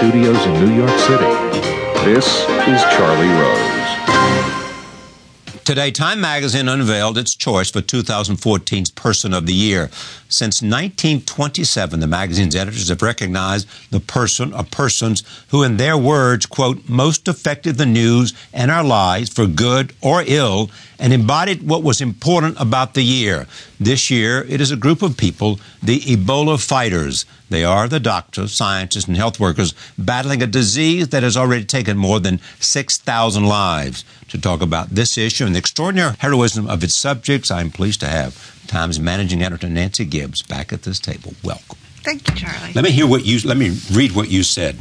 studios in New York City, this is Charlie Rose. Today, Time Magazine unveiled its choice for 2014's Person of the Year. Since 1927, the magazine's editors have recognized the person or persons who, in their words, quote, most affected the news and our lives for good or ill and embodied what was important about the year. This year, it is a group of people, the Ebola fighters. They are the doctors, scientists, and health workers battling a disease that has already taken more than 6,000 lives. To talk about this issue and the extraordinary heroism of its subjects, I'm pleased to have Times managing editor Nancy Gibbs back at this table. Welcome. Thank you, Charlie. Let me hear what you let me read what you said.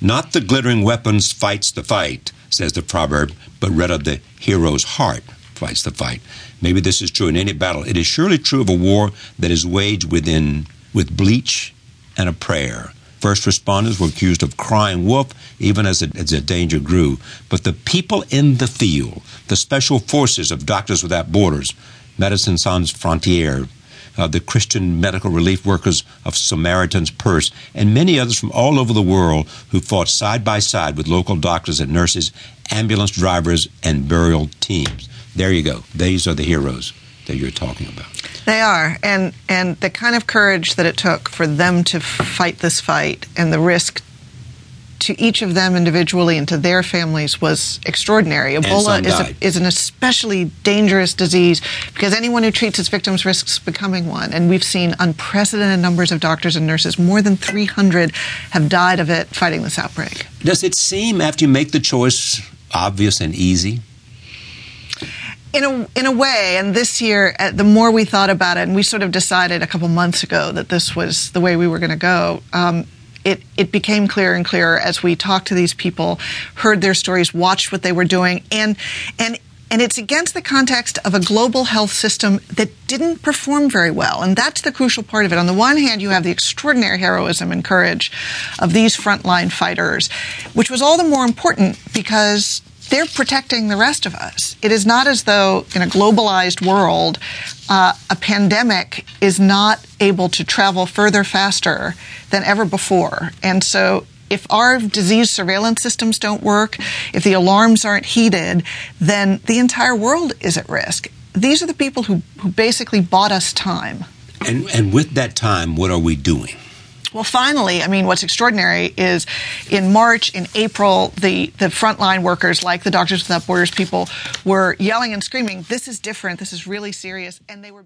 Not the glittering weapons fights the fight, says the proverb, but rather the hero's heart fights the fight. Maybe this is true in any battle. It is surely true of a war that is waged within with bleach and a prayer. First responders were accused of crying wolf even as, as the danger grew. But the people in the field, the special forces of Doctors Without Borders, Médecins Sans Frontières, uh, the Christian medical relief workers of Samaritan's Purse, and many others from all over the world who fought side by side with local doctors and nurses, ambulance drivers, and burial teams. There you go. These are the heroes that you're talking about. They are, and and the kind of courage that it took for them to fight this fight and the risk to each of them individually and to their families was extraordinary. Ebola is, a, is, an especially dangerous disease because anyone who treats its victims risks becoming one. And we've seen unprecedented numbers of doctors and nurses. More than 300 have died of it fighting this outbreak. Does it seem, after you make the choice, obvious and easy? in a in a way, and this year, uh, the more we thought about it, and we sort of decided a couple months ago that this was the way we were going to go. Um, it, it became clearer and clearer as we talked to these people, heard their stories, watched what they were doing, and and and it's against the context of a global health system that didn't perform very well. And that's the crucial part of it. On the one hand, you have the extraordinary heroism and courage of these frontline fighters, which was all the more important because they're protecting the rest of us. It is not as though in a globalized world, uh, a pandemic is not able to travel further faster than ever before. And so if our disease surveillance systems don't work, if the alarms aren't heeded, then the entire world is at risk. These are the people who, who basically bought us time. And, and with that time, what are we doing? Well, finally, I mean, what's extraordinary is in March, in April, the, the frontline workers, like the Doctors Without Borders people, were yelling and screaming, This is different. This is really serious. And they were.